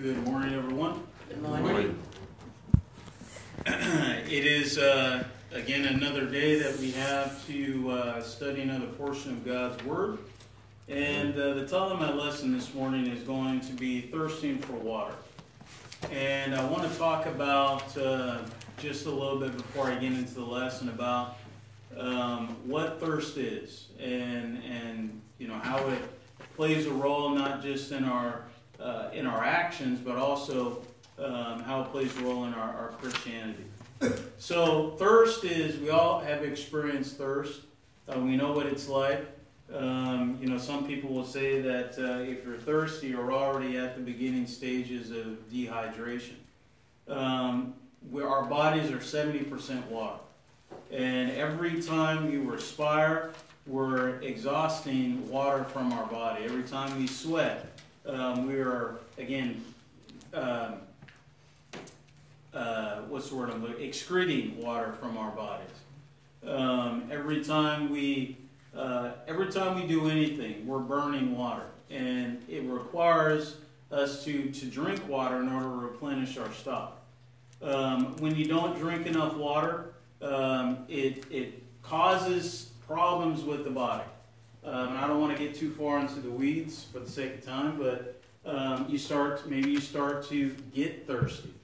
Good morning, everyone. Good morning. It is, uh, again, another day that we have to uh, study another portion of God's Word. And uh, the title of my lesson this morning is going to be Thirsting for Water. And I want to talk about uh, just a little bit before I get into the lesson about um, what thirst is and, and you know how it plays a role not just in our uh, in our actions, but also um, how it plays a role in our, our Christianity. So thirst is we all have experienced thirst. Uh, we know what it's like. Um, you know, some people will say that uh, if you're thirsty, you're already at the beginning stages of dehydration. Um, where our bodies are 70% water. And every time you respire, we're exhausting water from our body. Every time we sweat, um, we are, again, um, uh, what's the word I'm looking excreting water from our bodies. Um, every time we uh, every time we do anything, we're burning water, and it requires us to, to drink water in order to replenish our stock. Um, when you don't drink enough water, um, it, it causes problems with the body. Um, I don't want to get too far into the weeds for the sake of time, but um, you start maybe you start to get thirsty.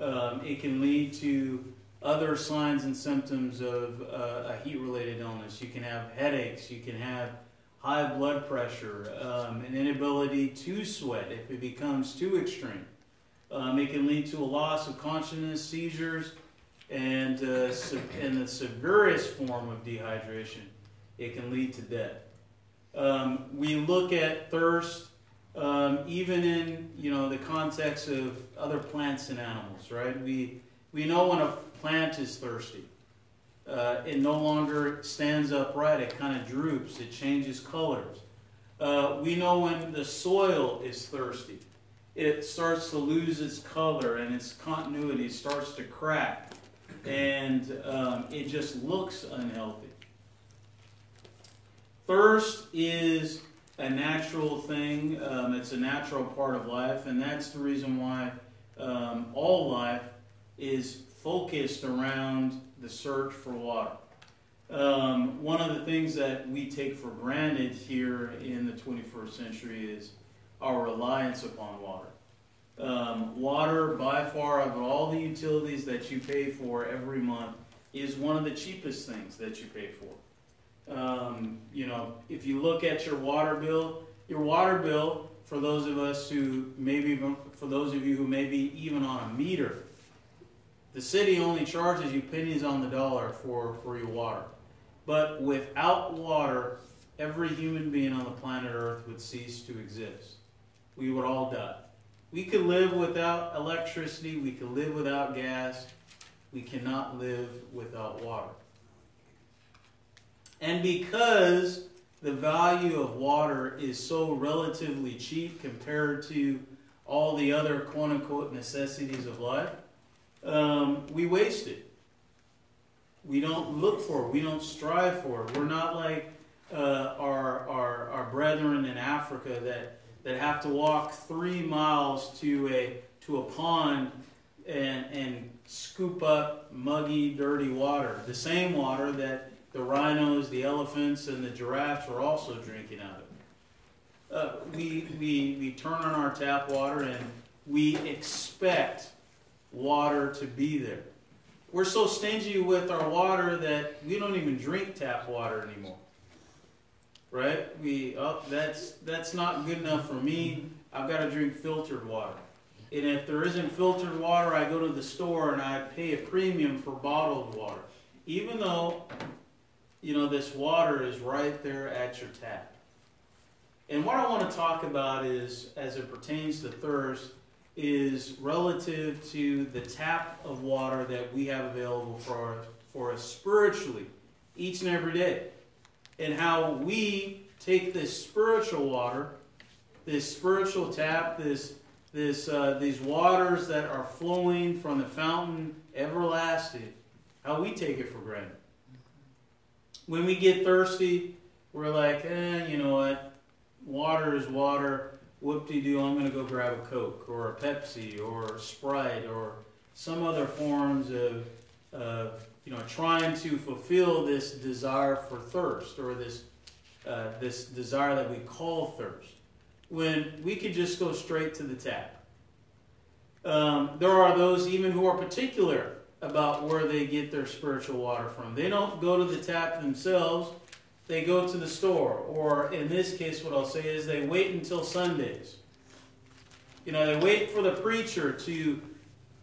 Um, it can lead to other signs and symptoms of uh, a heat-related illness. You can have headaches. You can have high blood pressure, um, an inability to sweat if it becomes too extreme. Um, it can lead to a loss of consciousness, seizures, and uh, in the severest form of dehydration, it can lead to death. Um, we look at thirst um, even in you know the context of other plants and animals, right? We we know when a plant is thirsty. Uh, it no longer stands upright. It kind of droops. It changes colors. Uh, we know when the soil is thirsty. It starts to lose its color and its continuity starts to crack, and um, it just looks unhealthy. Thirst is a natural thing. Um, it's a natural part of life, and that's the reason why um, all life is focused around the search for water. Um, one of the things that we take for granted here in the 21st century is our reliance upon water. Um, water, by far, of all the utilities that you pay for every month, is one of the cheapest things that you pay for. Um, you know, if you look at your water bill, your water bill, for those of us who maybe, for those of you who may be even on a meter, the city only charges you pennies on the dollar for, for your water. But without water, every human being on the planet Earth would cease to exist. We would all die. We could live without electricity, we could live without gas, we cannot live without water. And because the value of water is so relatively cheap compared to all the other quote unquote necessities of life, um, we waste it. We don't look for it. We don't strive for it. We're not like uh, our, our, our brethren in Africa that, that have to walk three miles to a, to a pond and, and scoop up muggy, dirty water. The same water that the rhinos, the elephants, and the giraffes are also drinking out of. Uh, we, we, we turn on our tap water and we expect water to be there. We're so stingy with our water that we don't even drink tap water anymore. Right? We oh that's that's not good enough for me. I've got to drink filtered water. And if there isn't filtered water, I go to the store and I pay a premium for bottled water. Even though you know, this water is right there at your tap. And what I want to talk about is, as it pertains to thirst, is relative to the tap of water that we have available for, for us spiritually each and every day. And how we take this spiritual water, this spiritual tap, this, this, uh, these waters that are flowing from the fountain everlasting, how we take it for granted. When we get thirsty, we're like, eh, you know what? Water is water. whoop de doo, I'm going to go grab a Coke or a Pepsi or a Sprite or some other forms of, of you know, trying to fulfill this desire for thirst or this, uh, this desire that we call thirst when we could just go straight to the tap. Um, there are those even who are particular about where they get their spiritual water from. They don't go to the tap themselves, they go to the store. Or in this case, what I'll say is they wait until Sundays. You know, they wait for the preacher to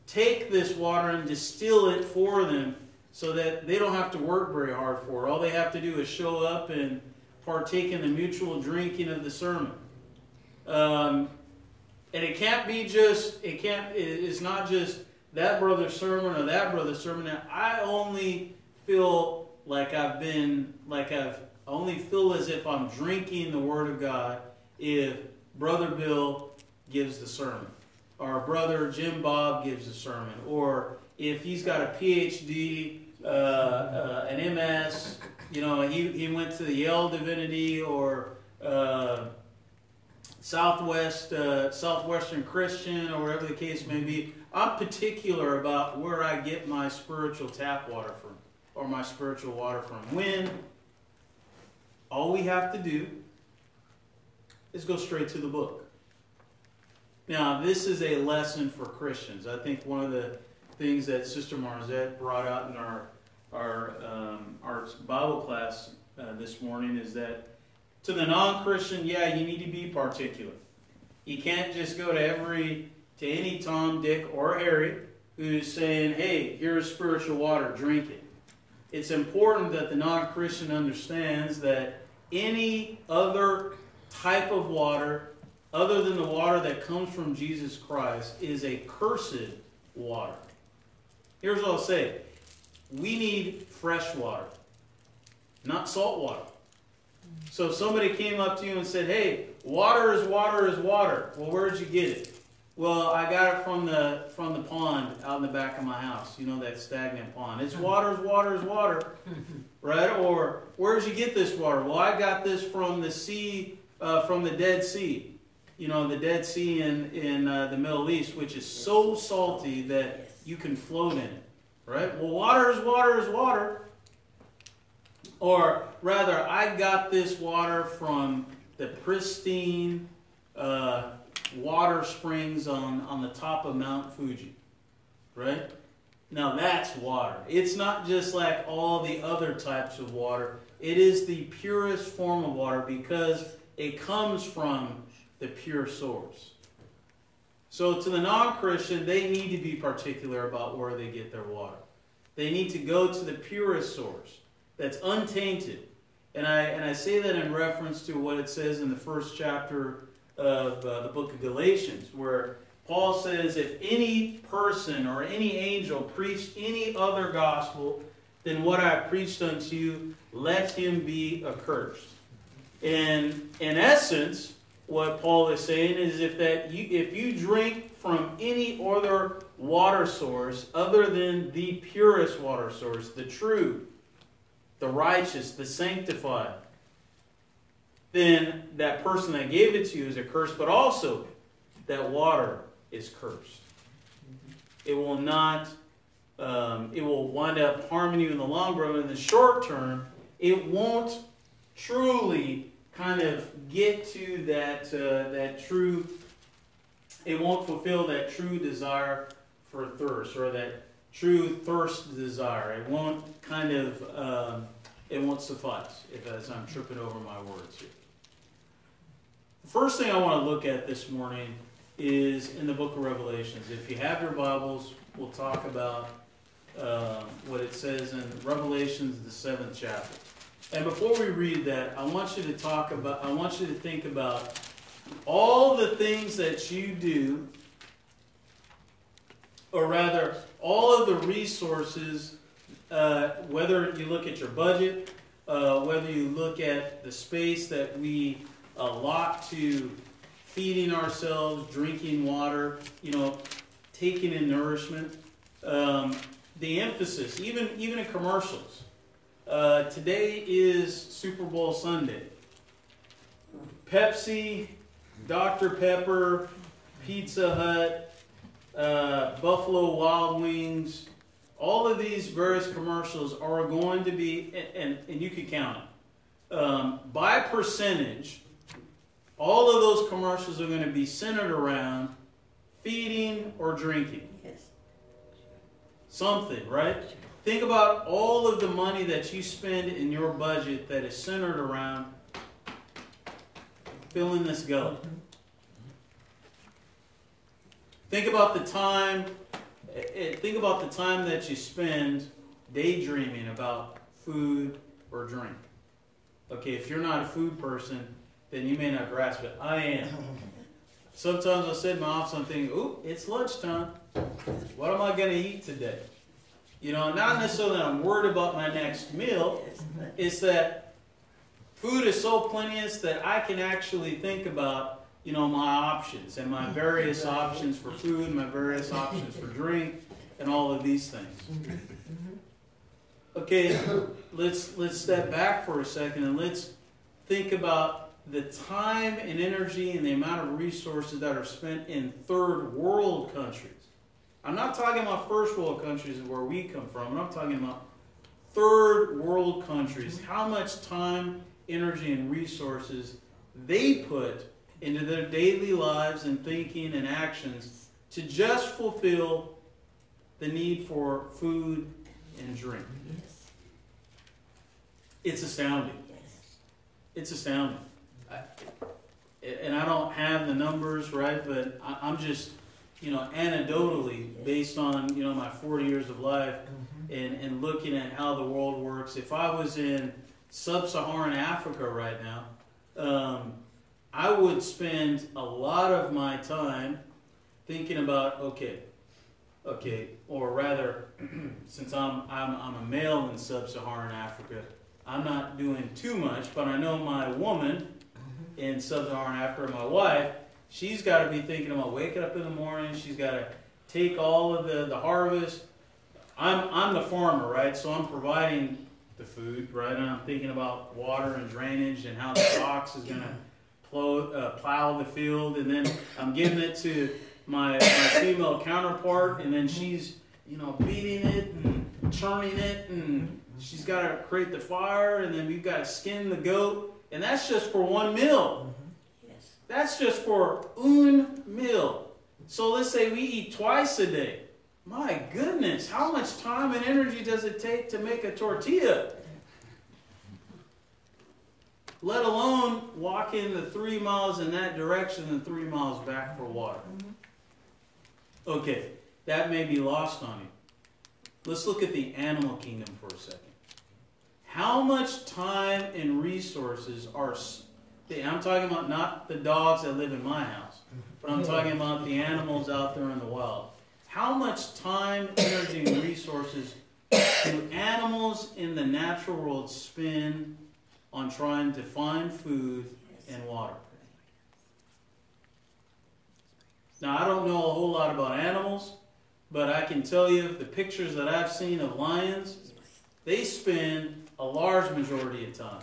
take this water and distill it for them so that they don't have to work very hard for it. All they have to do is show up and partake in the mutual drinking of the sermon. Um, and it can't be just, it can't, it's not just that brother's sermon or that brother's sermon. I only feel like I've been, like I've, only feel as if I'm drinking the Word of God if Brother Bill gives the sermon, or Brother Jim Bob gives the sermon, or if he's got a PhD, uh, uh, an MS, you know, he, he went to the Yale Divinity or uh, Southwest, uh, Southwestern Christian, or whatever the case may be. I'm particular about where I get my spiritual tap water from, or my spiritual water from. When all we have to do is go straight to the book. Now, this is a lesson for Christians. I think one of the things that Sister Marzette brought out in our our um, our Bible class uh, this morning is that to the non-Christian, yeah, you need to be particular. You can't just go to every, to any Tom, Dick, or Harry who's saying, hey, here's spiritual water, drink it. It's important that the non-Christian understands that any other type of water other than the water that comes from Jesus Christ is a cursed water. Here's what I'll say. We need fresh water, not salt water. So if somebody came up to you and said, hey, water is water is water. Well, where'd you get it? Well, I got it from the from the pond out in the back of my house. You know that stagnant pond. It's water is water is water, right? Or where'd you get this water? Well, I got this from the sea, uh, from the Dead Sea. You know the Dead Sea in in uh, the Middle East, which is so salty that you can float in it, right? Well, water is water is water. Or rather, I got this water from the pristine uh, water springs on, on the top of Mount Fuji. Right? Now that's water. It's not just like all the other types of water. It is the purest form of water because it comes from the pure source. So to the non-Christian, they need to be particular about where they get their water. They need to go to the purest source that's untainted. And I, and I say that in reference to what it says in the first chapter of uh, the book of Galatians, where Paul says, If any person or any angel preached any other gospel than what I preached unto you, let him be accursed. And in essence, what Paul is saying is if that you if you drink from any other water source other than the purest water source, the true, the righteous, the sanctified, then that person that gave it to you is a curse, but also that water is cursed. It will not, um, it will wind up harming you in the long run. In the short term, it won't truly kind of get to that, uh, that true, it won't fulfill that true desire for thirst or that true thirst desire. It won't kind of, um, it won't suffice if as I'm tripping over my words here. First thing I want to look at this morning is in the book of Revelations. If you have your Bibles, we'll talk about um, what it says in Revelations, the seventh chapter. And before we read that, I want you to talk about, I want you to think about all the things that you do, or rather, all of the resources, uh, whether you look at your budget, uh, whether you look at the space that we allot to feeding ourselves, drinking water, you know, taking in nourishment. Um, the emphasis, even even in commercials. Uh, today is Super Bowl Sunday. Pepsi Dr. Pepper, Pizza Hut, uh, Buffalo Wild Wings, all of these various commercials are going to be, and, and, and you can count it, um, by percentage, all of those commercials are going to be centered around feeding or drinking. Yes. Something, right? Think about all of the money that you spend in your budget that is centered around filling this gullet. Think about the time. eh, eh, Think about the time that you spend daydreaming about food or drink. Okay, if you're not a food person, then you may not grasp it. I am. Sometimes I sit in my office and think, "Ooh, it's lunchtime. What am I going to eat today?" You know, not necessarily that I'm worried about my next meal. It's that food is so plenteous that I can actually think about, you know, my options and my various options for food, my various options for drink, and all of these things. Okay, let's let's step back for a second and let's think about the time and energy and the amount of resources that are spent in third world countries. I'm not talking about first world countries where we come from. I'm talking about third world countries. Mm-hmm. How much time, energy, and resources they put into their daily lives and thinking and actions to just fulfill the need for food and drink. yes, It's astounding. yes. It's astounding. I, and I don't have the numbers, right? But I, I'm just, you know, anecdotally, based on, you know, my 40 years of life and, and looking at how the world works. If I was in sub Saharan Africa right now, um, I would spend a lot of my time thinking about, okay, okay, or rather, since I'm, I'm, I'm a male in sub Saharan Africa, I'm not doing too much, but I know my woman in sub-Saharan Africa, my wife, she's got to be thinking about waking up in the morning. She's got to take all of the, the harvest. I'm I'm the farmer, right? So I'm providing the food, right? And I'm thinking about water and drainage and how the ox is going to plow, uh, plow the field, and then I'm giving it to my, my female counterpart, and then she's you know beating it and churning it, and she's got to create the fire, and then we've got to skin the goat, and that's just for one meal. Yes. That's just for un meal. So let's say we eat twice a day. My goodness, how much time and energy does it take to make a tortilla? Let alone walk in the three miles in that direction and three miles back for water. Mm-hmm. Okay, that may be lost on you. Let's look at the animal kingdom for a second. How much time and resources are I'm talking about not the dogs that live in my house, but I'm talking about the animals out there in the wild. How much time, energy, and resources do animals in the natural world spend on trying to find food and water? Now, I don't know a whole lot about animals, but I can tell you the pictures that I've seen of lions, they spend a large majority of time.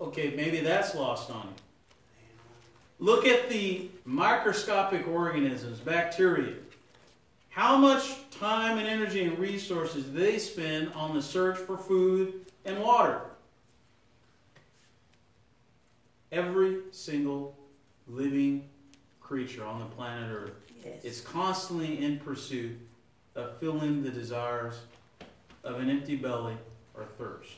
Okay, maybe that's lost on you. Look at the microscopic organisms, bacteria. How much time and energy and resources do they spend on the search for food and water? Every single living creature on the planet Earth Yes. is constantly in pursuit of filling the desires of an empty belly or thirst.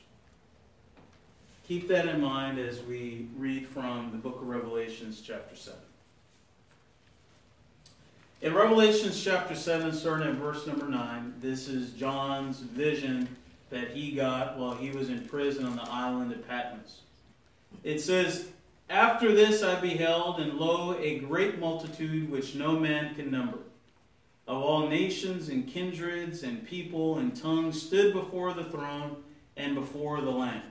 Keep that in mind as we read from the book of Revelations, chapter 7. In Revelations chapter 7, starting at verse number 9, this is John's vision that he got while he was in prison on the island of Patmos. It says, After this I beheld, and lo, a great multitude which no man can number, of all nations and kindreds and people and tongues, stood before the throne and before the Lamb,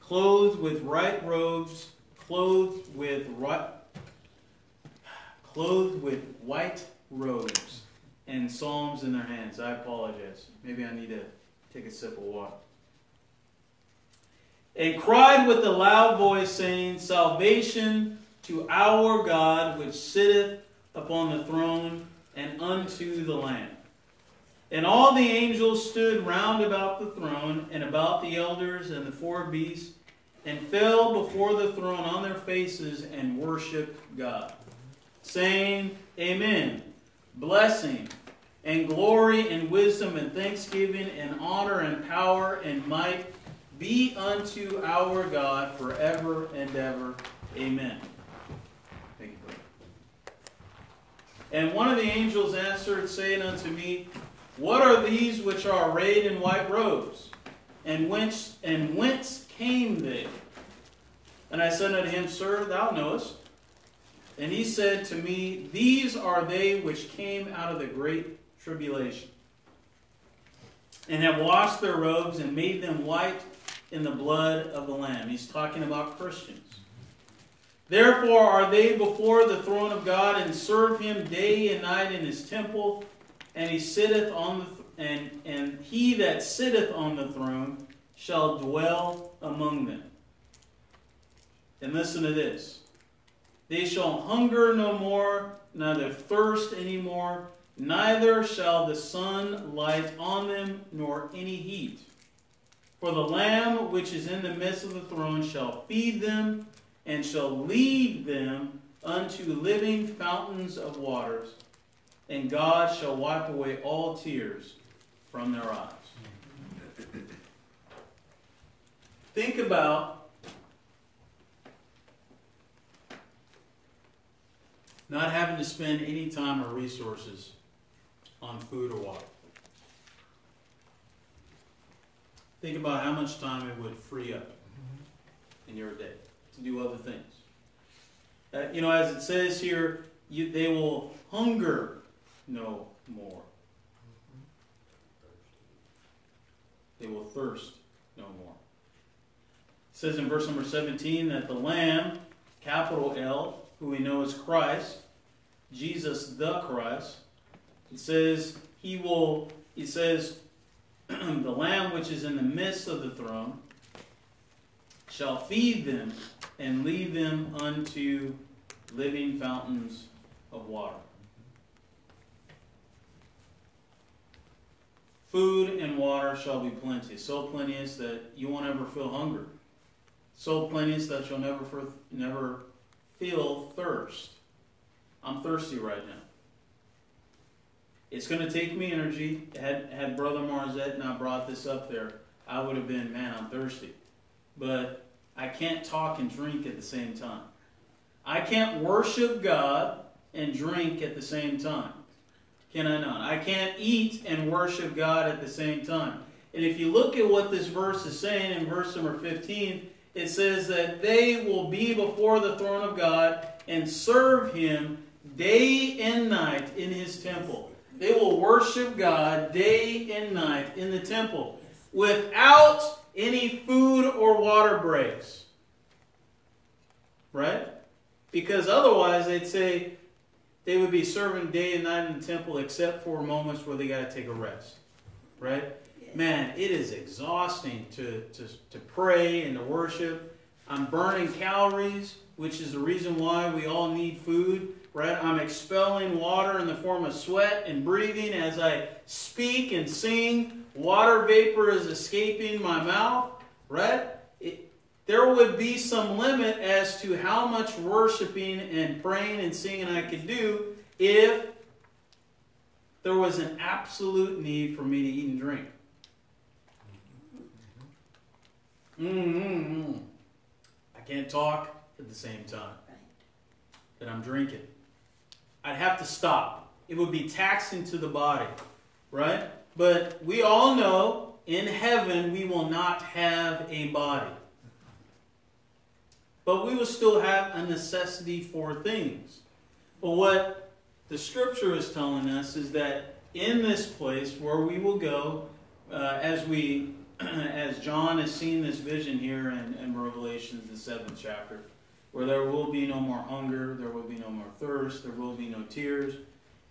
clothed with white robes, clothed with right, clothed with white robes, and psalms in their hands. I apologize. Maybe I need to take a sip of water. And cried with a loud voice, saying, Salvation to our God which sitteth upon the throne and unto the Lamb. And all the angels stood round about the throne and about the elders and the four beasts and fell before the throne on their faces and worshiped God, saying, Amen. Blessing and glory and wisdom and thanksgiving and honor and power and might be unto our God forever and ever. Amen. Thank you, brother. And one of the angels answered, saying unto me, What are these which are arrayed in white robes? And whence and whence came they? And I said unto him, Sir, thou knowest. And he said to me, These are they which came out of the great tribulation, and have washed their robes and made them white in the blood of the Lamb. He's talking about Christians. Therefore are they before the throne of God and serve him day and night in his temple, and he sitteth on the th- and and he that sitteth on the throne shall dwell among them. And listen to this. They shall hunger no more, neither thirst any more, neither shall the sun light on them, nor any heat. For the Lamb which is in the midst of the throne shall feed them, and shall lead them unto living fountains of waters, and God shall wipe away all tears from their eyes. Think about not having to spend any time or resources on food or water. Think about how much time it would free up in your day to do other things. Uh, you know, as it says here, you, they will hunger no more. They will thirst no more. It says in verse number 17 that the Lamb, capital L, who we know is Christ, Jesus the Christ, it says he will, it says, the Lamb which is in the midst of the throne shall feed them and lead them unto living fountains of water. Food and water shall be plenty, so plenteous that you won't ever feel hunger, so plenteous that you'll never never feel thirst. I'm thirsty right now. It's going to take me energy. Had had Brother Marzette not brought this up there, I would have been, man, I'm thirsty. But I can't talk and drink at the same time. I can't worship God and drink at the same time. Can I not? I can't eat and worship God at the same time. And if you look at what this verse is saying in verse number 15, it says that they will be before the throne of God and serve Him day and night in His temple. They will worship God day and night in the temple without any food or water breaks. Right? Because otherwise they'd say they would be serving day and night in the temple except for moments where they got to take a rest. Right? Man, it is exhausting to, to, to pray and to worship. I'm burning calories, which is the reason why we all need food right? I'm expelling water in the form of sweat and breathing as I speak and sing. Water vapor is escaping my mouth, right? There would be some limit as to how much worshiping and praying and singing I could do if there was an absolute need for me to eat and drink. Mm-hmm. I can't talk at the same time that I'm drinking. I'd have to stop. It would be taxing to the body, right? But we all know in heaven we will not have a body. But we will still have a necessity for things. But what the scripture is telling us is that in this place where we will go, uh, as we, as John has seen this vision here in, in Revelation, the seventh chapter, where there will be no more hunger, there will be no more thirst, there will be no tears,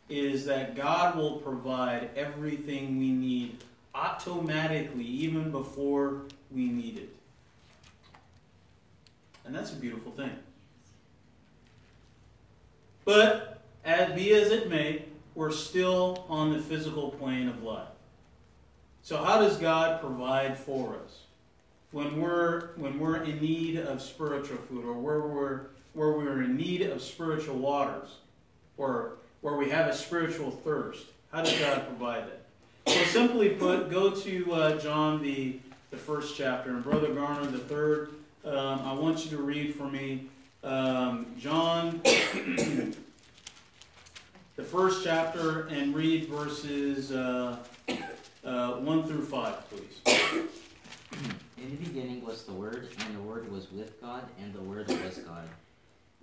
is that God will provide everything we need automatically, even before we need it. And that's a beautiful thing. But as be as it may, we're still on the physical plane of life. So how does God provide for us when we're when we're in need of spiritual food or where we're where we're in need of spiritual waters or where we have a spiritual thirst? How does God provide that? So simply put, go to uh, John the the first chapter and Brother Garner the third. Um, I want you to read for me um, John the first chapter and read verses uh, uh, 1 through 5, please. In the beginning was the Word, and the Word was with God, and the Word was God.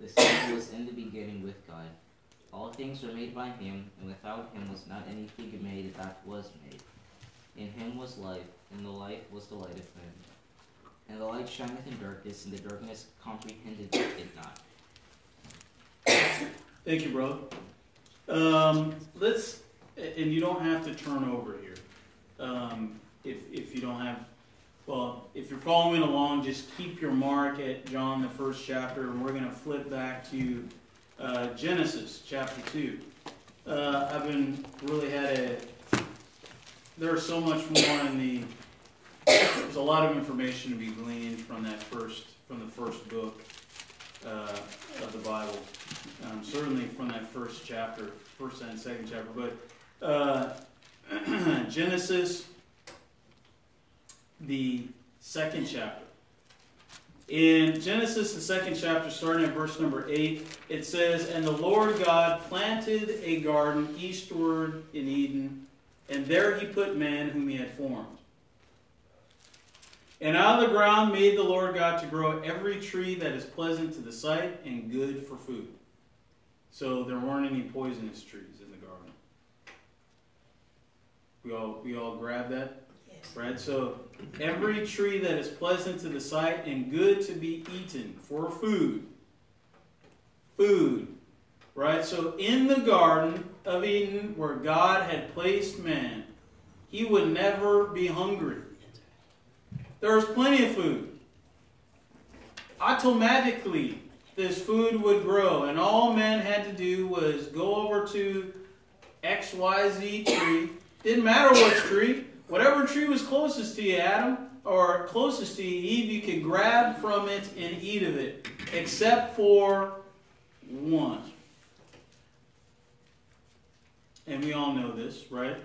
The same was in the beginning with God. All things were made by him, and without him was not anything made that was made. In him was life, and the life was the light of men. And the light shineth in darkness, and the darkness comprehended it not. Thank you, bro. Um, let's, and you don't have to turn over here. Um, if, if you don't have, well, if you're following along, just keep your mark at John, the first chapter, and we're going to flip back to uh, Genesis chapter 2. Uh, I've been really had a, there's so much more in the, there's a lot of information to be gleaned from that first, from the first book uh, of the Bible. Um, certainly from that first chapter, first and second chapter. But uh, Genesis, the second chapter. In Genesis, the second chapter, starting at verse number 8, it says, And the Lord God planted a garden eastward in Eden, and there he put man whom he had formed. And out of the ground made the Lord God to grow every tree that is pleasant to the sight and good for food. So there weren't any poisonous trees in the garden. We all we all grab that? Yes. Right? So every tree that is pleasant to the sight and good to be eaten for food. Food. Right? So in the Garden of Eden, where God had placed man, he would never be hungry. There was plenty of food. Automatically, this food would grow, and all men had to do was go over to XYZ tree. Didn't matter which tree, whatever tree was closest to you, Adam, or closest to you, Eve, you could grab from it and eat of it, except for one. And we all know this, right?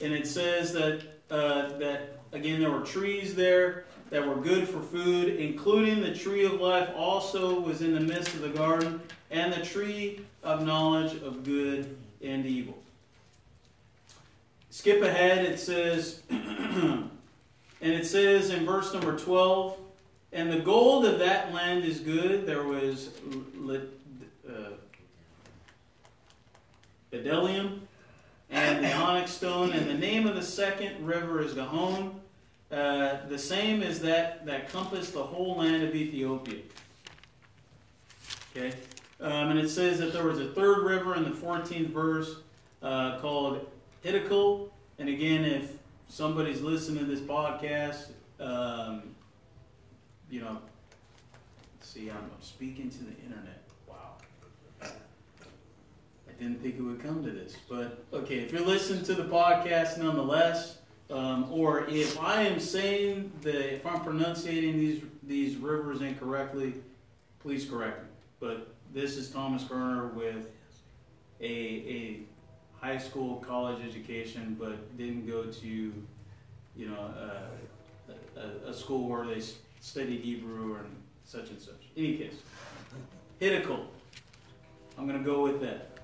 And it says that uh, that again there were trees there that were good for food, including the tree of life also was in the midst of the garden, and the tree of knowledge of good and evil. Skip ahead, it says, and it says in verse number 12, and the gold of that land is good. There was uh, and the onyx stone, and the name of the second river is Gihon. Uh, the same as that that compassed the whole land of Ethiopia. Okay, um, and it says that there was a third river in the 14th verse uh, called Hiddekel. And again, if somebody's listening to this podcast, um, you know, see, I'm, I'm speaking to the internet. Didn't think it would come to this, but okay, if you're listening to the podcast nonetheless, um, or if I am saying that if I'm pronunciating these these rivers incorrectly, please correct me. But this is Thomas Kerner with a a high school college education, but didn't go to you know a, a, school where they studied Hebrew and such and such. Any case, Hiddekel. I'm going to go with that.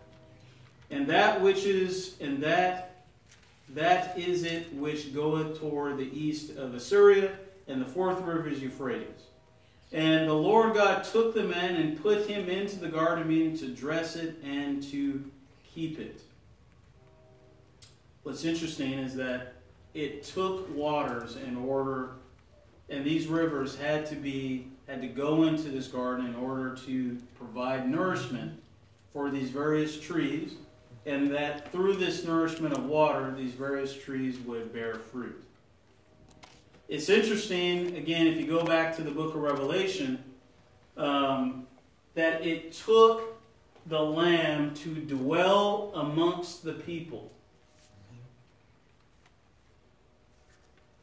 And that which is, and that that is it which goeth toward the east of Assyria, and the fourth river is Euphrates. And the Lord God took the man and put him into the garden Eden to dress it and to keep it. What's interesting is that it took waters in order, and these rivers had to be had to go into this garden in order to provide nourishment for these various trees and that through this nourishment of water, these various trees would bear fruit. It's interesting, again, if you go back to the book of Revelation, um, that it took the Lamb to dwell amongst the people.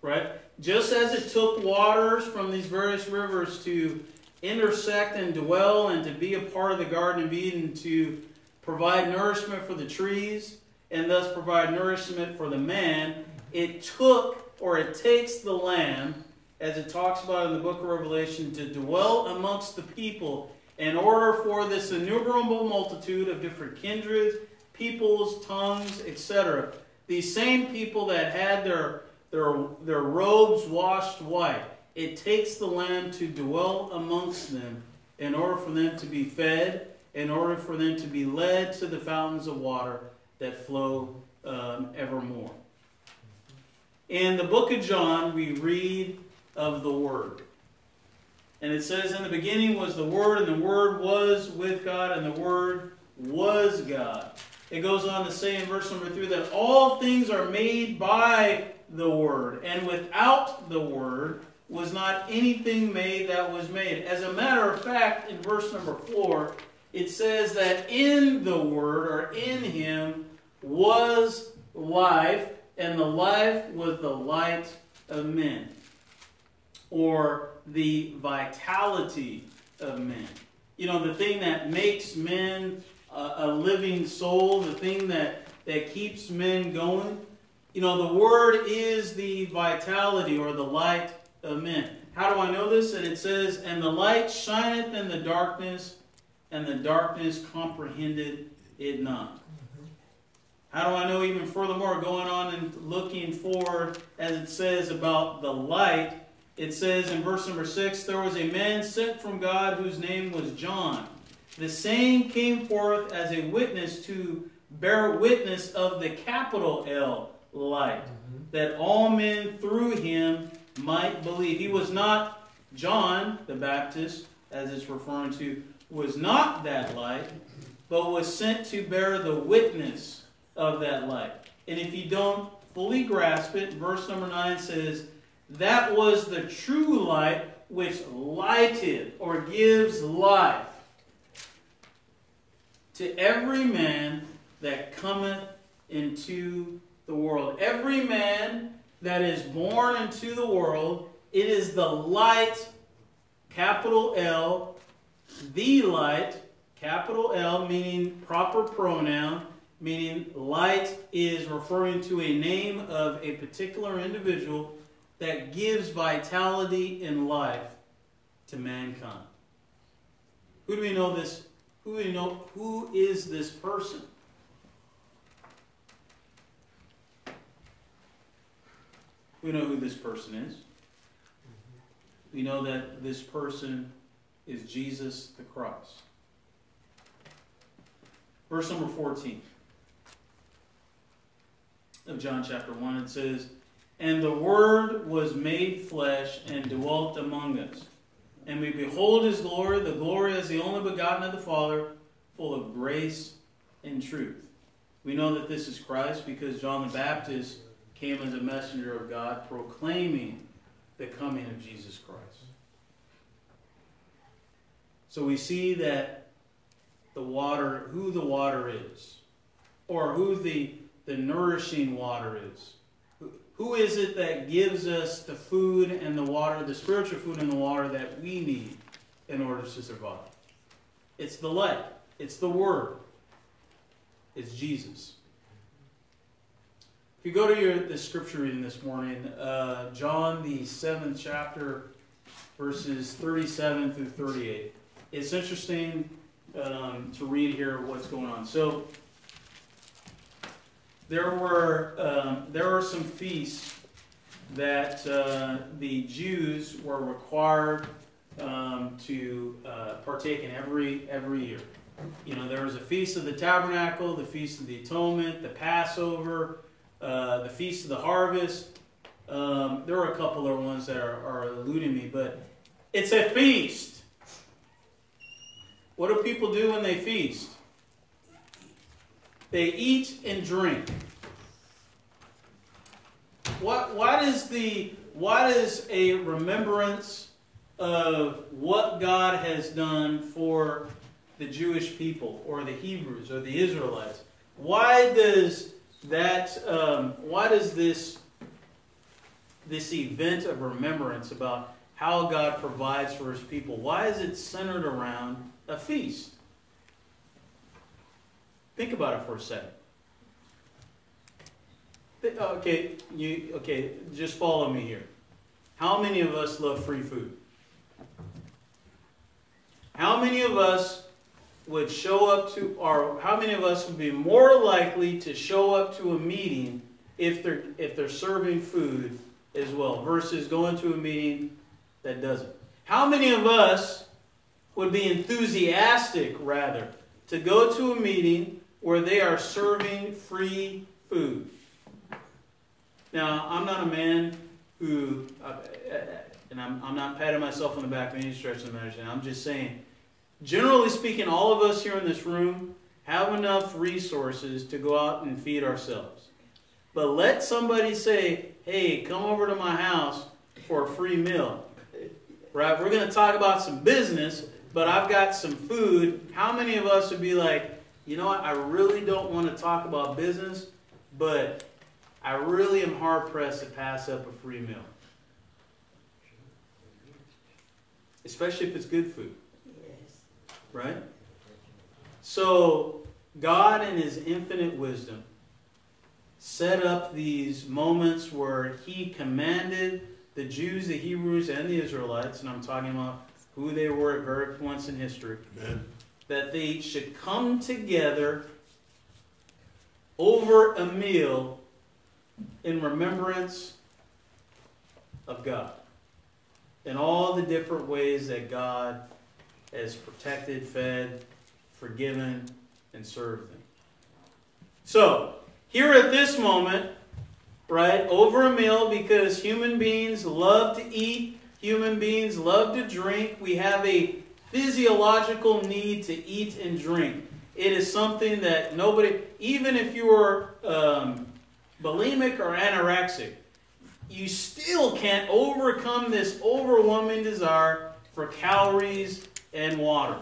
Right? Just as it took waters from these various rivers to intersect and dwell and to be a part of the Garden of Eden to provide nourishment for the trees and thus provide nourishment for the man, it took or it takes the Lamb, as it talks about in the book of Revelation, to dwell amongst the people in order for this innumerable multitude of different kindreds, peoples, tongues, etc. These same people that had their, their, their robes washed white, it takes the Lamb to dwell amongst them in order for them to be fed, in order for them to be led to the fountains of water that flow um, evermore. In the book of John, we read of the Word. And it says, In the beginning was the Word, and the Word was with God, and the Word was God. It goes on to say in verse number 3 that all things are made by the Word, and without the Word was not anything made that was made. As a matter of fact, in verse number 4, it says that in the Word, or in Him, was life, and the life was the light of men. Or the vitality of men. You know, the thing that makes men a, a living soul, the thing that, that keeps men going. You know, the word is the vitality or the light of men. How do I know this? And it says, And the light shineth in the darkness, and the darkness comprehended it not. How do I know even furthermore, going on and looking forward, as it says about the light, it says in verse number 6 there was a man sent from God whose name was John. The same came forth as a witness to bear witness of the capital L light, mm-hmm. that all men through him might believe. He was not John the Baptist, as it's referring to, was not that light, but was sent to bear the witness of that light. And if you don't fully grasp it, verse number 9 says, that was the true light which lighted or gives life to every man that cometh into the world. Every man that is born into the world, it is the light, capital L, the light, capital L, meaning proper pronoun, meaning light is referring to a name of a particular individual that gives vitality and life to mankind. Who do we know this? Who do we know? Who is this person? We know who this person is. We know that this person is Jesus the Christ. Verse number 14 of John chapter 1, it says, and the Word was made flesh and dwelt among us. And we behold his glory, the glory as the only begotten of the Father, full of grace and truth. We know that this is Christ because John the Baptist came as a messenger of God proclaiming the coming of Jesus Christ. So we see that the water, who the water is, or who the, the nourishing water is. Who is it that gives us the food and the water, the spiritual food and the water that we need in order to survive? It's the light, it's the Word, it's Jesus. If you go to your the scripture reading this morning, uh, John the seventh chapter, verses thirty-seven through thirty-eight. It's interesting um, to read here what's going on. So there were um, there are some feasts that uh, the Jews were required um, to uh, partake in every every year. You know, there was a feast of the tabernacle, the feast of the atonement, the Passover, uh, the feast of the harvest. Um, there are a couple other ones that are, are eluding me, but it's a feast. What do people do when they feast? They eat and drink. What, what is the what is a remembrance of what God has done for the Jewish people or the Hebrews or the Israelites? Why does that? Um, why does this this event of remembrance about how God provides for His people? Why is it centered around a feast? Think about it for a second. Oh, okay, you okay? Just follow me here. How many of us love free food? How many of us would show up to, or how many of us would be more likely to show up to a meeting if they're if they're serving food as well, versus going to a meeting that doesn't? How many of us would be enthusiastic rather to go to a meeting where they are serving free food? Now, I'm not a man who, uh, and I'm, I'm not patting myself on the back by any stretch of the imagination. I'm just saying, generally speaking, all of us here in this room have enough resources to go out and feed ourselves. But let somebody say, hey, come over to my house for a free meal. Right? We're going to talk about some business, but I've got some food. How many of us would be like, you know what? I really don't want to talk about business, but I really am hard pressed to pass up a free meal. Especially if it's good food. Yes. Right? So, God, in His infinite wisdom, set up these moments where He commanded the Jews, the Hebrews, and the Israelites, and I'm talking about who they were at various points in history, Amen. that they should come together over a meal in remembrance of God in all the different ways that God has protected, fed, forgiven, and served them. So, here at this moment, right, over a meal, because human beings love to eat, human beings love to drink, we have a physiological need to eat and drink. It is something that nobody, even if you are um, bulimic or anorexic, you still can't overcome this overwhelming desire for calories and water.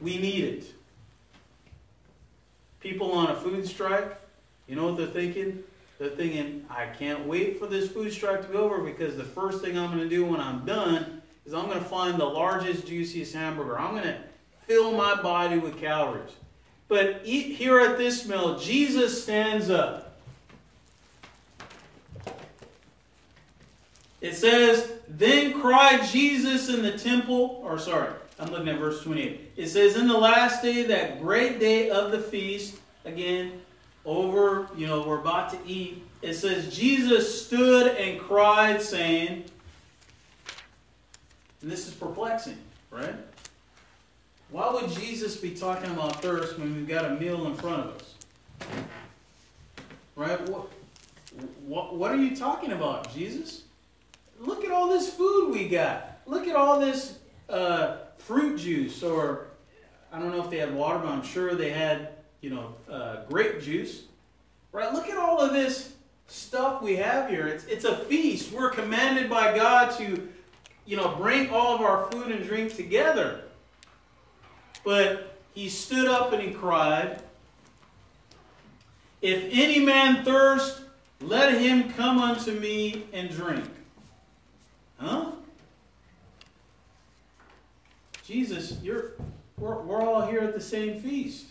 We need it. People on a food strike, you know what they're thinking? They're thinking, I can't wait for this food strike to be over because the first thing I'm going to do when I'm done is I'm going to find the largest, juiciest hamburger. I'm going to fill my body with calories. But here at this meal, Jesus stands up It says, Then cried Jesus in the temple, or sorry, I'm looking at verse 28. It says, In the last day, that great day of the feast, again, over, you know, we're about to eat. It says, Jesus stood and cried, saying, and this is perplexing, right? Why would Jesus be talking about thirst when we've got a meal in front of us? Right? What, what, what are you talking about, Jesus? look at all this food we got. Look at all this uh, fruit juice, or I don't know if they had water, but I'm sure they had, you know, uh, grape juice. Right? Look at all of this stuff we have here. It's, it's a feast. We're commanded by God to, you know, bring all of our food and drink together. But he stood up and he cried, If any man thirst, let him come unto me and drink. Huh? Jesus, you're we're, we're all here at the same feast.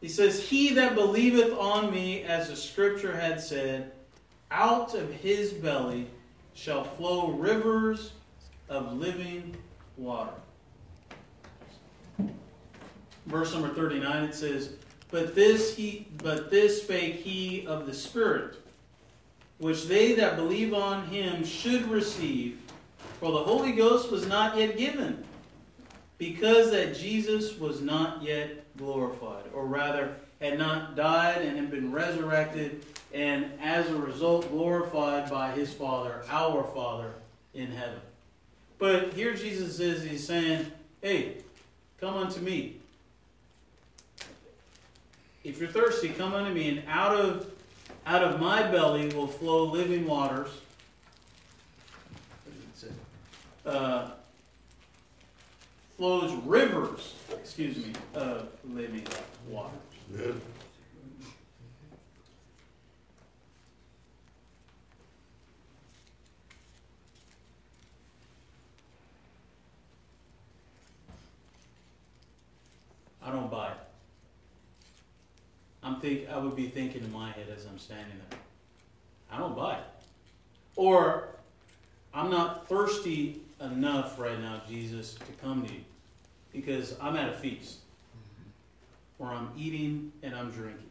He says, He that believeth on me, as the scripture had said, out of his belly shall flow rivers of living water. Verse number 39 it says, But this he but this spake he of the Spirit, which they that believe on him should receive, for the Holy Ghost was not yet given, because that Jesus was not yet glorified, or rather, had not died and had been resurrected, and as a result, glorified by his Father, our Father in heaven. But here Jesus is, he's saying, Hey, come unto me. If you're thirsty, come unto me, and out of out of my belly will flow living waters. Uh, flows rivers, excuse me, of living water. Yeah. I don't buy it. I'm think I would be thinking in my head as I'm standing there. I don't buy it. Or I'm not thirsty enough right now, Jesus, to come to you. Because I'm at a feast. Where I'm eating and I'm drinking.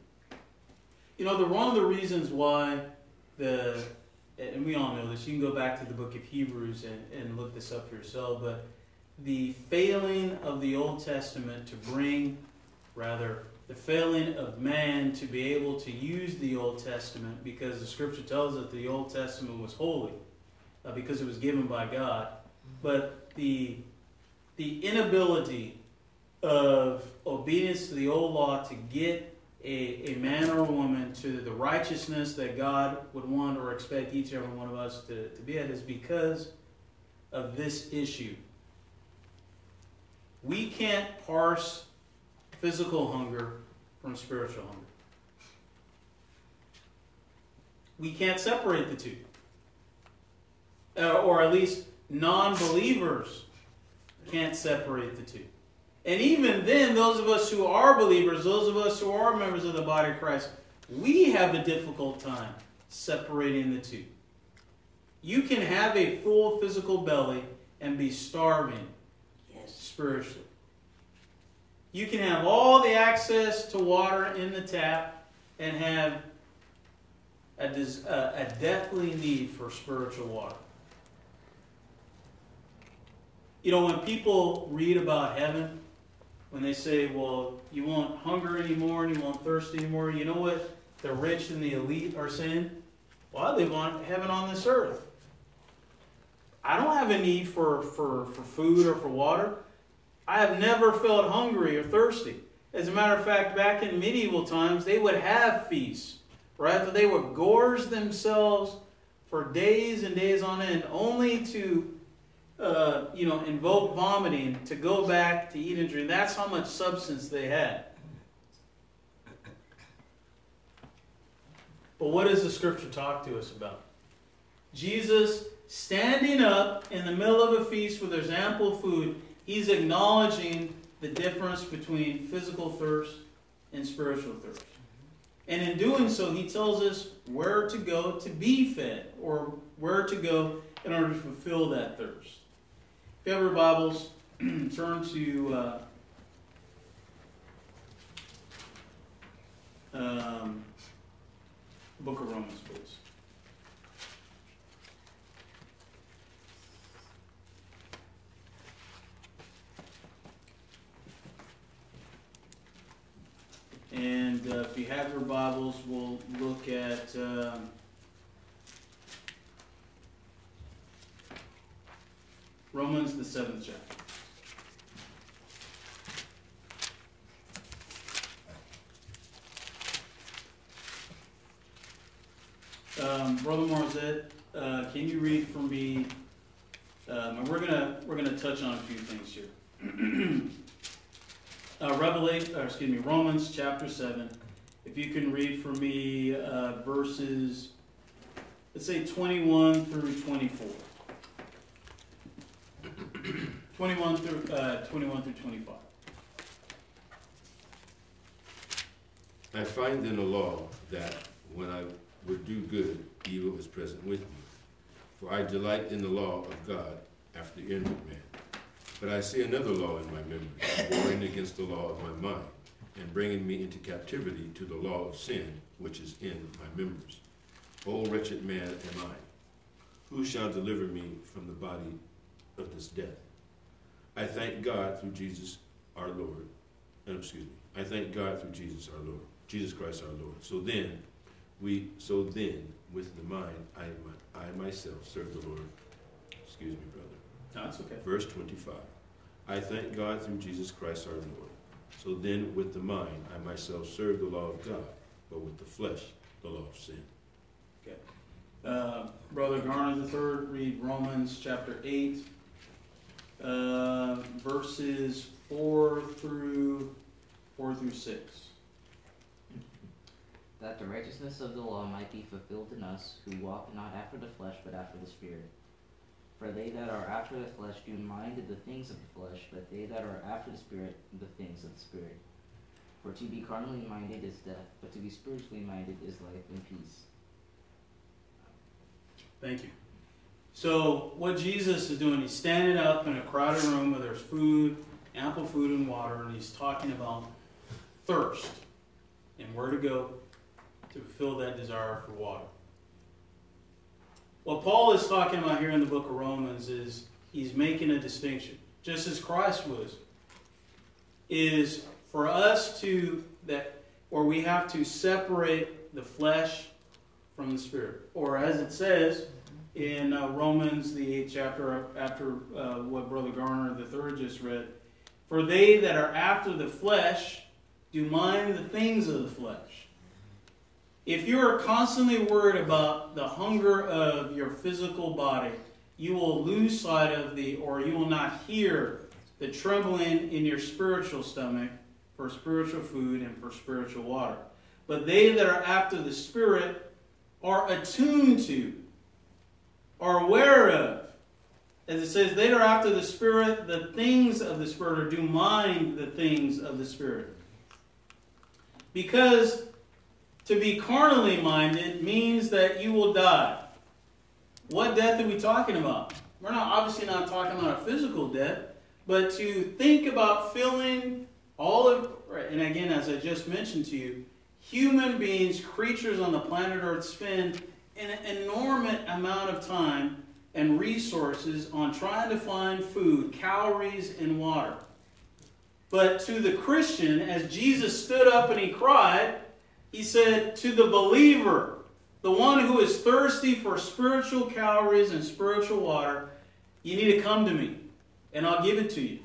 You know, the one of the reasons why the and we all know this, you can go back to the book of Hebrews and, and look this up for yourself, but the failing of the Old Testament to bring, rather, the failing of man to be able to use the Old Testament because the scripture tells us that the Old Testament was holy uh, because it was given by God. But the, the inability of obedience to the old law to get a, a man or a woman to the righteousness that God would want or expect each and every one of us to, to be at is because of this issue. We can't parse physical hunger from spiritual hunger. We can't separate the two. Uh, or at least non believers can't separate the two. And even then, those of us who are believers, those of us who are members of the body of Christ, we have a difficult time separating the two. You can have a full physical belly and be starving yes. spiritually. You can have all the access to water in the tap and have a, a deathly need for spiritual water. You know, when people read about heaven, when they say, well, you won't hunger anymore and you won't thirst anymore, you know what the rich and the elite are saying? Well, I live on heaven on this earth. I don't have a need for, for, for food or for water. I have never felt hungry or thirsty. As a matter of fact, back in medieval times, they would have feasts, right? But they would gorge themselves for days and days on end, only to uh, you know, invoke vomiting to go back to eat and drink. That's how much substance they had. But what does the scripture talk to us about? Jesus standing up in the middle of a feast where there's ample food, he's acknowledging the difference between physical thirst and spiritual thirst. And in doing so, he tells us where to go to be fed or where to go in order to fulfill that thirst. You have your Bibles, turn to uh, um, book of Romans, please. And uh, if you have your Bibles, we'll look at. Um, Romans, the seventh chapter. Um, Brother Marzette, uh, can you read for me? Um, and we're gonna we're gonna touch on a few things here. uh, Revelation, or excuse me, Romans chapter seven. If you can read for me uh, verses, let's say twenty-one through twenty-four. 21 through, uh, 21 through 25. I find in the law that when I would do good, evil is present with me. For I delight in the law of God after the inward man. But I see another law in my members, warring against the law of my mind, and bringing me into captivity to the law of sin, which is in my members. O wretched man am I. Who shall deliver me from the body of this death? I thank God through Jesus our Lord. Oh, excuse me. I thank God through Jesus our Lord. Jesus Christ our Lord. So then, we so then with the mind I I myself serve the Lord. Excuse me, brother. No, that's okay. Verse 25. I thank God through Jesus Christ our Lord. So then with the mind I myself serve the law of God, but with the flesh the law of sin. Okay. Uh, brother Garner the third, read Romans chapter 8 uh, verses 4 through 4 through 6. That the righteousness of the law might be fulfilled in us, who walk not after the flesh, but after the Spirit. For they that are after the flesh do mind the things of the flesh, but they that are after the Spirit, the things of the Spirit. For to be carnally minded is death, but to be spiritually minded is life and peace. Thank you. So, what Jesus is doing, he's standing up in a crowded room where there's food, ample food and water, and he's talking about thirst and where to go to fulfill that desire for water. What Paul is talking about here in the book of Romans is he's making a distinction, just as Christ was, is for us to that or we have to separate the flesh from the spirit. Or as it says in uh, Romans, the eighth chapter, after uh, what Brother Garner the third just read, for they that are after the flesh do mind the things of the flesh. If you are constantly worried about the hunger of your physical body, you will lose sight of the, or you will not hear the trembling in your spiritual stomach for spiritual food and for spiritual water. But they that are after the Spirit are attuned to, are aware of. As it says, they are after the Spirit, the things of the Spirit, or do mind the things of the Spirit. Because to be carnally minded means that you will die. What death are we talking about? We're not obviously not talking about a physical death, but to think about filling all of, and again, as I just mentioned to you, human beings, creatures on the planet Earth, spend an enormous amount of time and resources on trying to find food, calories, and water. But to the Christian, as Jesus stood up and he cried, he said, To the believer, the one who is thirsty for spiritual calories and spiritual water, you need to come to me, and I'll give it to you.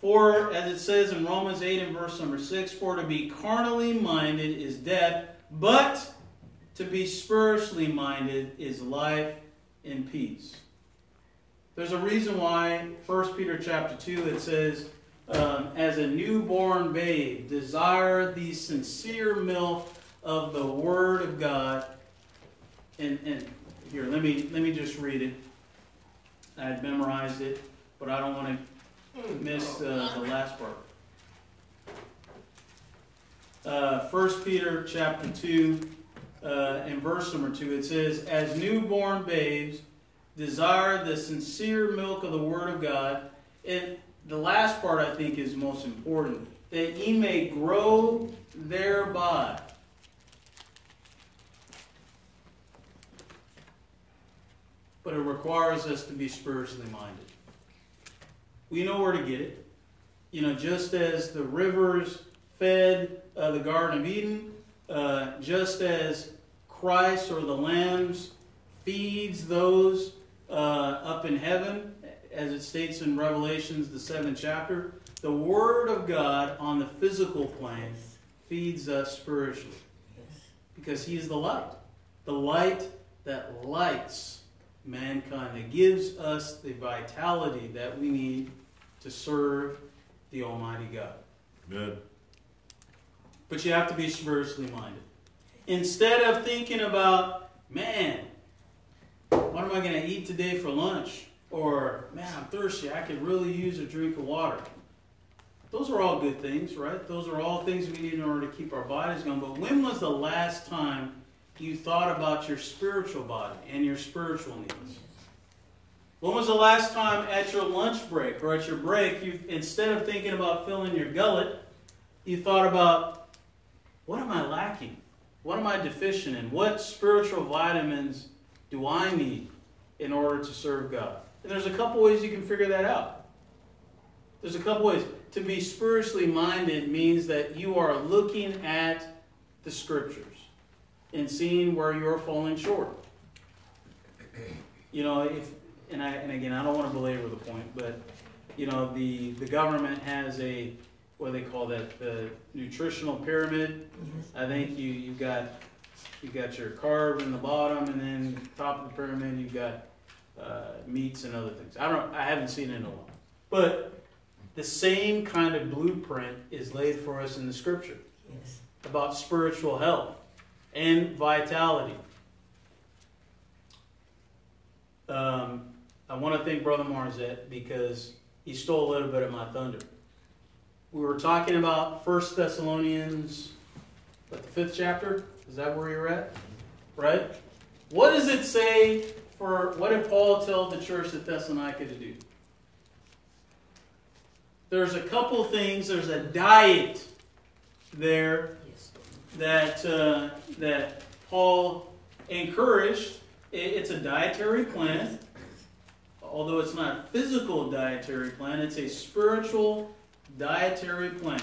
For, as it says in Romans 8 and verse number 6, for to be carnally minded is death, but to be spiritually minded is life in peace. There's a reason why 1 Peter chapter 2 it says, um, as a newborn babe, desire the sincere milk of the Word of God. And, and here, let me let me just read it. I had memorized it, but I don't want to miss uh, the last part. Uh, 1 Peter chapter 2 uh, and verse number 2, it says, As newborn babes desire the sincere milk of the Word of God. And the last part I think is most important, that ye may grow thereby. But it requires us to be spiritually minded we know where to get it. You know, just as the rivers fed uh, the Garden of Eden, uh, just as Christ or the lambs feeds those uh, up in heaven, as it states in Revelations, the seventh chapter, the Word of God on the physical plane feeds us spiritually. Because He is the light. The light that lights mankind, that gives us the vitality that we need to serve the Almighty God. Amen. But you have to be spiritually minded. Instead of thinking about, man, what am I going to eat today for lunch? Or, man, I'm thirsty. I could really use a drink of water. Those are all good things, right? Those are all things we need in order to keep our bodies going. But when was the last time you thought about your spiritual body and your spiritual needs? When was the last time at your lunch break or at your break, you instead of thinking about filling your gullet, you thought about what am I lacking? What am I deficient in? What spiritual vitamins do I need in order to serve God? And there's a couple ways you can figure that out. There's a couple ways. To be spiritually minded means that you are looking at the scriptures and seeing where you're falling short. You know, if and I and again I don't want to belabor the point, but you know the the government has a what do they call that the nutritional pyramid. I think you you got you got your carb in the bottom, and then top of the pyramid you've got uh, meats and other things. I don't. I haven't seen it in a while, but the same kind of blueprint is laid for us in the Scripture Yes. about spiritual health and vitality. Um, I want to thank Brother Marzette because he stole a little bit of my thunder. We were talking about First Thessalonians, the fifth chapter? Is that where you're at? Right? What does it say for, what did Paul tell the church at Thessalonica to do? There's a couple things, there's a diet there that uh, that Paul encouraged. It's a dietary plan, although it's not a physical dietary plan. It's a spiritual dietary plan.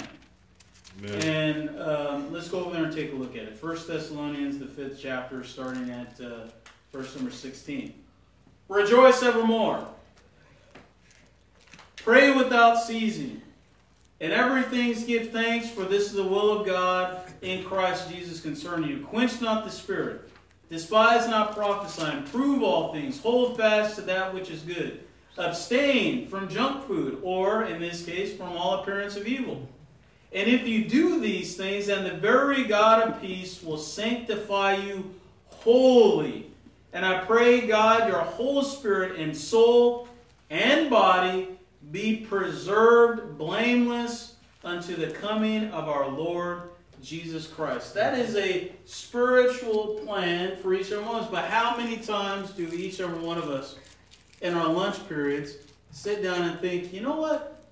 Man, And um, let's go over there and take a look at it. First Thessalonians, the fifth chapter, starting at uh, verse number sixteen. Rejoice evermore. Pray without ceasing. In everything give thanks, for this is the will of God in Christ Jesus concerning you. Quench not the spirit. Despise not prophesying. Prove all things. Hold fast to that which is good. Abstain from junk food, or, in this case, from all appearance of evil. And if you do these things, then the very God of peace will sanctify you wholly. And I pray, God, your whole spirit and soul and body be preserved blameless unto the coming of our Lord Jesus Christ. That is a spiritual plan for each and one of us. But how many times do each and every one of us in our lunch periods sit down and think, you know what?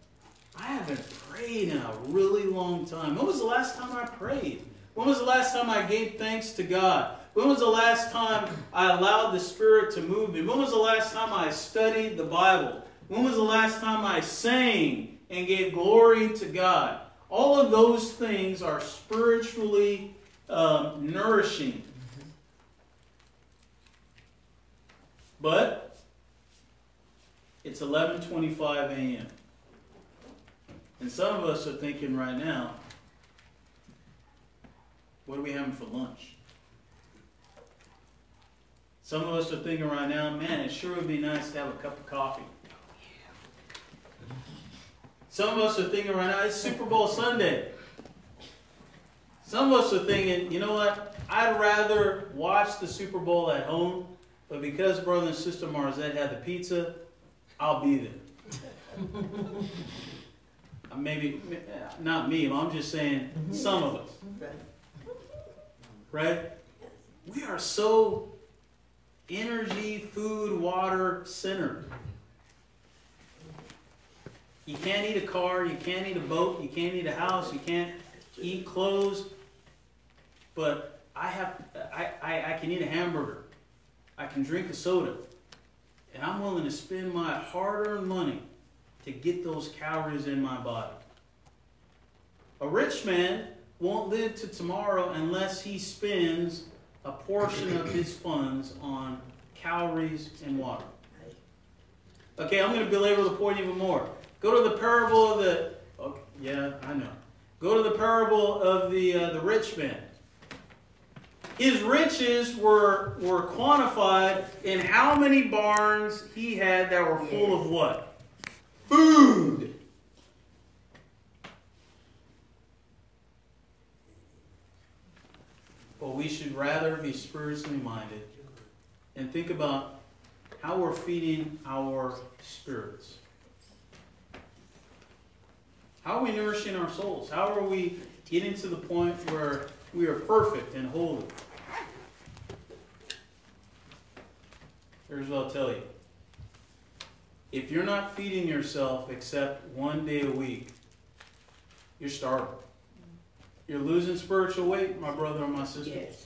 I haven't prayed in a really long time. When was the last time I prayed? When was the last time I gave thanks to God? When was the last time I allowed the Spirit to move me? When was the last time I studied the Bible? When was the last time I sang and gave glory to God? All of those things are spiritually um, nourishing. But it's 11:25 a.m. And some of us are thinking right now, what are we having for lunch? Some of us are thinking right now, man, it sure would be nice to have a cup of coffee. Some of us are thinking right now, it's Super Bowl Sunday. Some of us are thinking, you know what? I'd rather watch the Super Bowl at home, but because brother and sister Marzette had the pizza, I'll be there. Uh, Maybe, not me, I'm just saying some of us, Right. We are so energy, food, water centered. You can't eat a car, you can't eat a boat, you can't eat a house, you can't eat clothes. But I have, I, I, I can eat a hamburger, I can drink a soda, and I'm willing to spend my hard-earned money to get those calories in my body. A rich man won't live to tomorrow unless he spends a portion of his funds on calories and water. Okay, I'm going to belabor the point even more. Go to the parable of the. Okay, yeah, I know. Go to the parable of the uh, the rich man. His riches were were quantified in how many barns he had that were full of what? Food. But we should rather be spiritually minded and think about how we're feeding our spirits. How are we nourishing our souls? How are we getting to the point where we are perfect and holy? Here's what I'll tell you. If you're not feeding yourself except one day a week, you're starving. You're losing spiritual weight, my brother and my sister. Yes.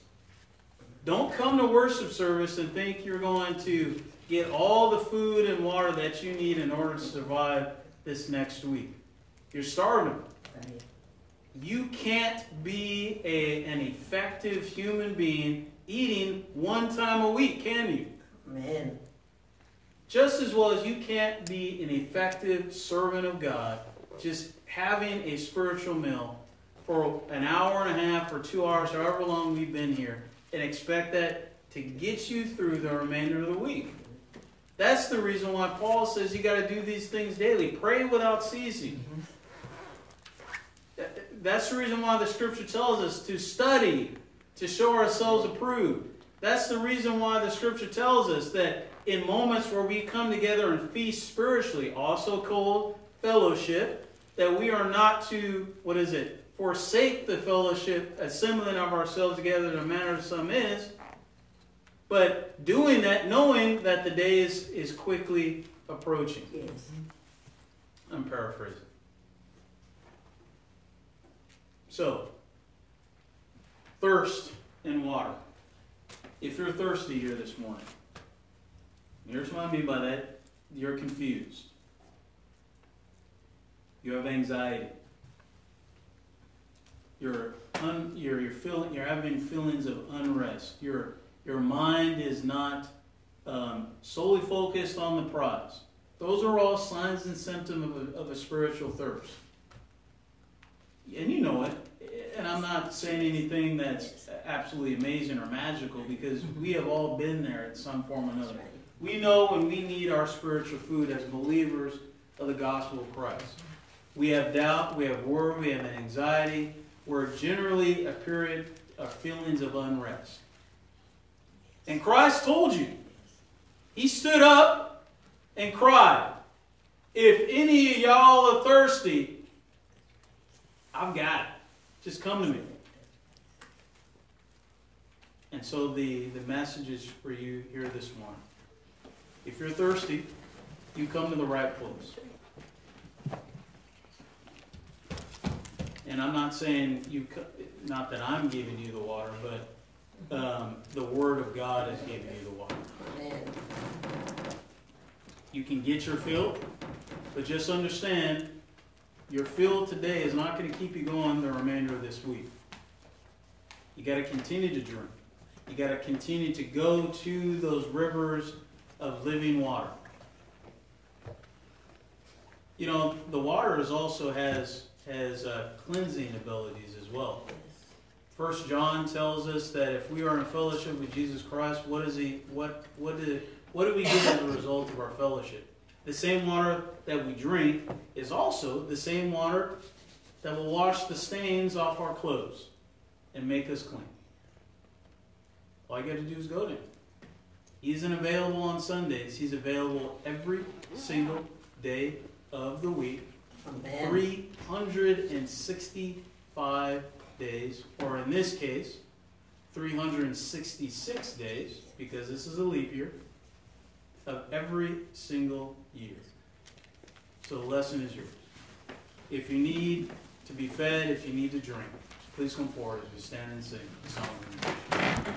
Don't come to worship service and think you're going to get all the food and water that you need in order to survive this next week. You're starving. Right. You can't be a, an effective human being eating one time a week, can you? Man. Just as well as you can't be an effective servant of God, just having a spiritual meal for an hour and a half or two hours, however long we've been here, and expect that to get you through the remainder of the week. That's the reason why Paul says you got to do these things daily. Pray without ceasing. Mm-hmm. That- That's the reason why the scripture tells us to study, to show ourselves approved. That's the reason why the scripture tells us that in moments where we come together and feast spiritually, also called fellowship, that we are not to, what is it, forsake the fellowship, assembling of ourselves together in a manner some is, but doing that knowing that the day is, is quickly approaching. Yes. I'm paraphrasing. So, thirst and water. If you're thirsty here this morning, here's what I mean by that you're confused. You have anxiety. You're, un, you're, you're, feeling, you're having feelings of unrest. Your, your mind is not um, solely focused on the prize. Those are all signs and symptoms of a, of a spiritual thirst. And you know it. And I'm not saying anything that's absolutely amazing or magical because we have all been there in some form or another. We know when we need our spiritual food as believers of the gospel of Christ. We have doubt, we have worry, we have anxiety. We're generally a period of feelings of unrest. And Christ told you. He stood up and cried, If any of y'all are thirsty, I've got it. Just come to me. And so the, the message is for you here this morning. If you're thirsty, you come to the right place. And I'm not saying you, not that I'm giving you the water, but um, the Word of God is giving you the water. Amen. You can get your fill, but just understand your fill today is not going to keep you going the remainder of this week. You got to continue to drink. You got to continue to go to those rivers of living water. You know, the water is also has has uh, cleansing abilities as well. First John tells us that if we are in fellowship with Jesus Christ, what is he? What what do what do we get as a result of our fellowship? The same water that we drink is also the same water that will wash the stains off our clothes and make us clean. All you got to do is go to him. He isn't available on Sundays. He's available every single day of the week Amen. 365 days, or in this case, 366 days, because this is a leap year, of every single year. So the lesson is yours. If you need to be fed, if you need to drink, please come forward as we stand and sing the song.